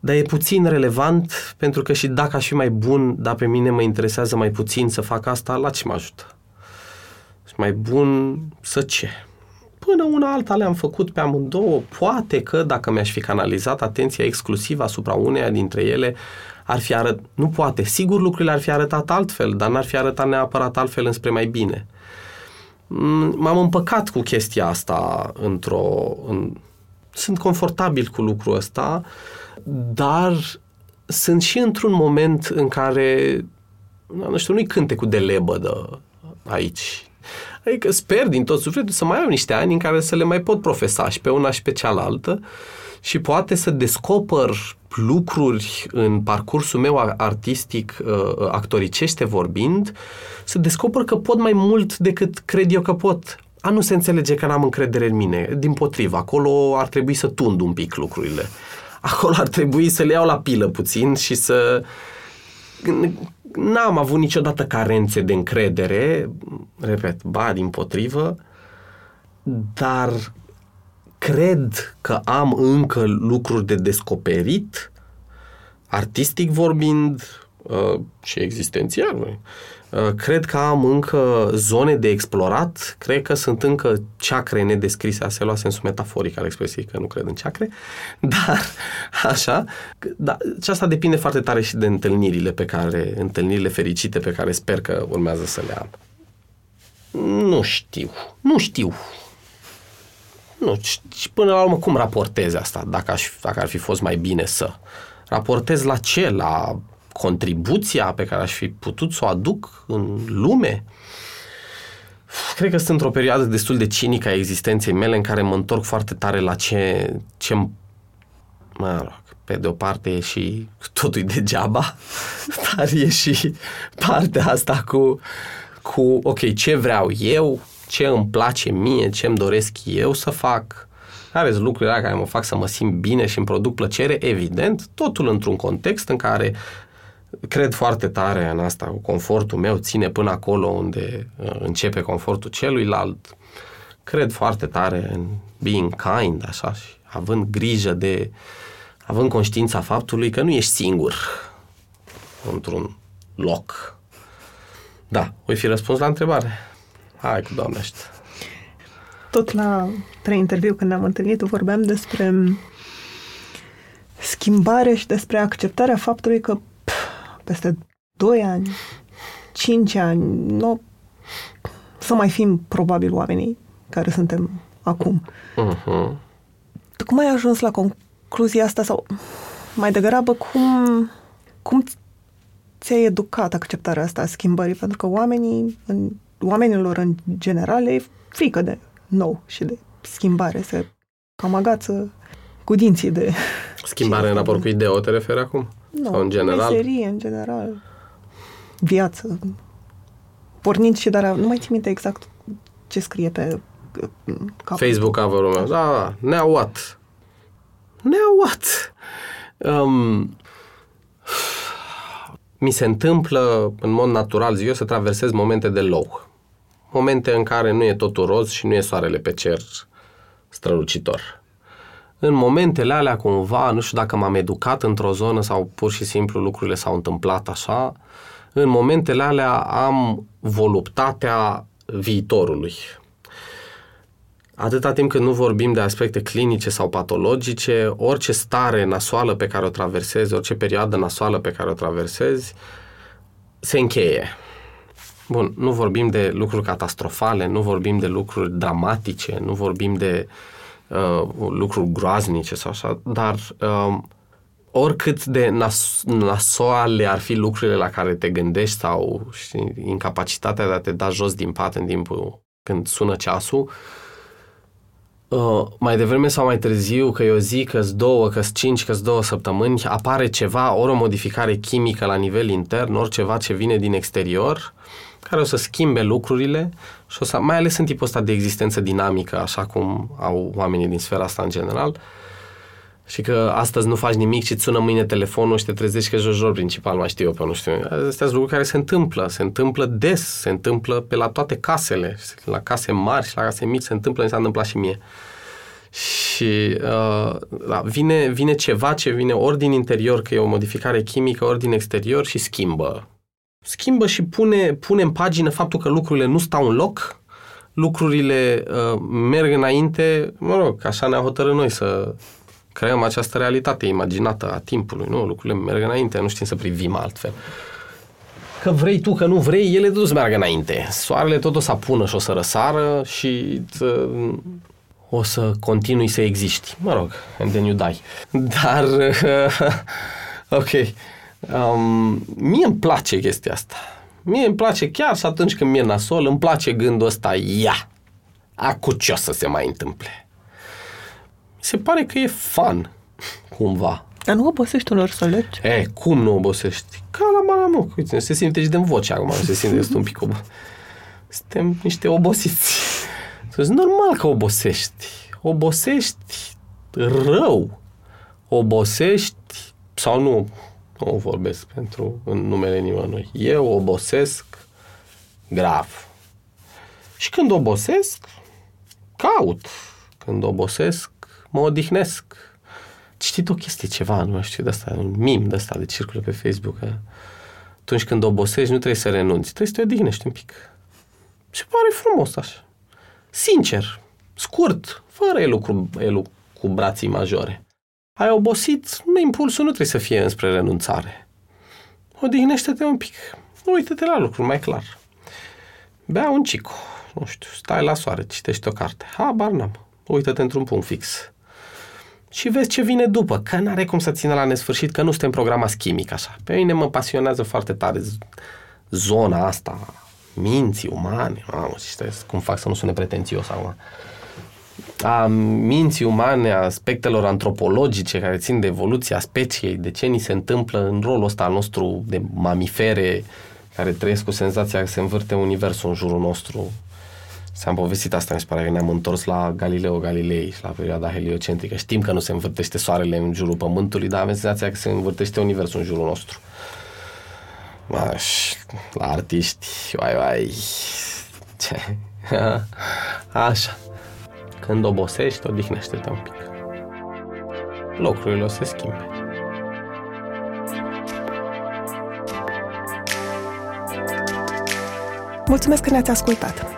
dar e puțin relevant pentru că și dacă aș fi mai bun, dar pe mine mă interesează mai puțin să fac asta, la ce mă ajută? Și mai bun să ce? Până una alta le-am făcut pe amândouă, poate că dacă mi-aș fi canalizat atenția exclusiv asupra uneia dintre ele, ar fi arătat, nu poate, sigur lucrurile ar fi arătat altfel, dar n-ar fi arătat neapărat altfel înspre mai bine. Mm, m-am împăcat cu chestia asta într-o... În, sunt confortabil cu lucrul ăsta, dar sunt și într-un moment în care, nu știu, nu-i cântecul de lebădă aici. Adică sper din tot sufletul să mai am niște ani în care să le mai pot profesa și pe una și pe cealaltă și poate să descoper lucruri în parcursul meu artistic, uh, actoricește vorbind, să descoper că pot mai mult decât cred eu că pot. A nu se înțelege că n-am încredere în mine. Din potrivă, acolo ar trebui să tund un pic lucrurile acolo ar trebui să le iau la pilă puțin și să... N-am avut niciodată carențe de încredere, repet, ba din potrivă, dar cred că am încă lucruri de descoperit, artistic vorbind uh, și existențial. Uh, cred că am încă zone de explorat, cred că sunt încă ceacre nedescrise, a se lua sensul metaforic al expresiei, că nu cred în ceacre, dar așa, da, și asta depinde foarte tare și de întâlnirile pe care, întâlnirile fericite pe care sper că urmează să le am. Nu știu, nu știu. nu, și până la urmă cum raportezi asta, dacă, aș, dacă ar fi fost mai bine să? Raportez la ce? La contribuția pe care aș fi putut să o aduc în lume? Cred că sunt într-o perioadă destul de cinică a existenței mele în care mă întorc foarte tare la ce, ce mă rog, pe de o parte e și totul degeaba, dar e și partea asta cu, cu, ok, ce vreau eu, ce îmi place mie, ce îmi doresc eu să fac, care sunt lucrurile care mă fac să mă simt bine și îmi produc plăcere, evident, totul într-un context în care cred foarte tare în asta, cu confortul meu ține până acolo unde uh, începe confortul celuilalt. Cred foarte tare în being kind, așa, și având grijă de, având conștiința faptului că nu ești singur într-un loc. Da, voi fi răspuns la întrebare. Hai cu doamnește. Tot la trei interviu când ne-am întâlnit, vorbeam despre schimbare și despre acceptarea faptului că peste 2 ani, 5 ani, nu să mai fim probabil oamenii care suntem acum. Uh-huh. Tu cum ai ajuns la concluzia asta sau mai degrabă cum, cum ți-ai educat acceptarea asta a schimbării? Pentru că oamenii, în, oamenilor în general e frică de nou și de schimbare, se cam agață cu dinții de... Schimbare în raport cu idee, o te referi acum? Nu, Sau în general? meserie, în general. Viață. Pornind și dar nu mai țin minte exact ce scrie pe capul. Facebook cover-ul meu. Da, da, now what? Now what? Um, mi se întâmplă în mod natural, zic eu, să traversez momente de low. Momente în care nu e totul roz și nu e soarele pe cer strălucitor în momentele alea cumva, nu știu dacă m-am educat într-o zonă sau pur și simplu lucrurile s-au întâmplat așa, în momentele alea am voluptatea viitorului. Atâta timp când nu vorbim de aspecte clinice sau patologice, orice stare nasoală pe care o traversezi, orice perioadă nasoală pe care o traversezi, se încheie. Bun, nu vorbim de lucruri catastrofale, nu vorbim de lucruri dramatice, nu vorbim de uh, uh, lucruri groaznice sau așa, dar uh, oricât de nas- nasoale ar fi lucrurile la care te gândești sau știi, incapacitatea de a te da jos din pat în timpul când sună ceasul, Uh, mai devreme sau mai târziu, că e o zi, că două, că cinci, că două săptămâni, apare ceva, ori o modificare chimică la nivel intern, ori ceva ce vine din exterior, care o să schimbe lucrurile și o să, mai ales în tipul ăsta de existență dinamică, așa cum au oamenii din sfera asta în general, și că astăzi nu faci nimic și îți sună mâine telefonul și te trezești că joci rol principal, mai știu eu pe nu știu. Astea sunt lucruri care se întâmplă, se întâmplă des, se întâmplă pe la toate casele, la case mari și la case mici, se întâmplă, mi s-a întâmplat și mie. Și uh, da, vine, vine ceva ce vine ori din interior, că e o modificare chimică, ori din exterior și schimbă. Schimbă și pune, pune în pagină faptul că lucrurile nu stau în loc, lucrurile uh, merg înainte, mă rog, așa ne-a hotărât noi să creăm această realitate imaginată a timpului, nu? Lucrurile merg înainte, nu știm să privim altfel. Că vrei tu, că nu vrei, ele tot să meargă înainte. Soarele tot o să apună și o să răsară și uh, o să continui să existi. Mă rog, and then you die. Dar, uh, ok, Um, mie îmi place chestia asta. Mie îmi place chiar și atunci când mi-e nasol, îmi place gândul ăsta, ia, acu ce o să se mai întâmple. Mi se pare că e fun, cumva. Dar nu obosești unor să legi? E, cum nu obosești? Ca la malamuc. Uite, se simte și de voce acum, se simte un pic ob... Suntem niște obosiți. Deci normal că obosești. Obosești rău. Obosești sau nu, nu vorbesc pentru în numele nimănui. Eu obosesc grav. Și când obosesc, caut. Când obosesc, mă odihnesc. Citit o chestie, ceva, nu știu, de asta, un mim de asta de circulă pe Facebook. Că atunci când obosești, nu trebuie să renunți, trebuie să te odihnești un pic. Și pare frumos așa. Sincer, scurt, fără elu cu, elu cu brații majore ai obosit, impulsul nu trebuie să fie înspre renunțare. Odihnește-te un pic, uită-te la lucruri mai clar. Bea un cico, nu știu, stai la soare, citești o carte, habar n-am. uită-te într-un punct fix. Și vezi ce vine după, că n-are cum să țină la nesfârșit, că nu suntem programați chimic așa. Pe mine mă pasionează foarte tare zona asta, minții umane, mamă, știi, cum fac să nu sune pretențios acum, a minții umane, a aspectelor antropologice care țin de evoluția speciei, de ce ni se întâmplă în rolul ăsta al nostru de mamifere care trăiesc cu senzația că se învârte universul în jurul nostru. S-am povestit asta, mi se pare că ne-am întors la Galileo Galilei și la perioada heliocentrică. Știm că nu se învârtește soarele în jurul Pământului, dar avem senzația că se învârtește universul în jurul nostru. Aș, la artiști, vai, vai, ce? Așa. Când obosești, odihnește-te un pic. Lucrurile o să se schimbe. Mulțumesc că ne-ați ascultat!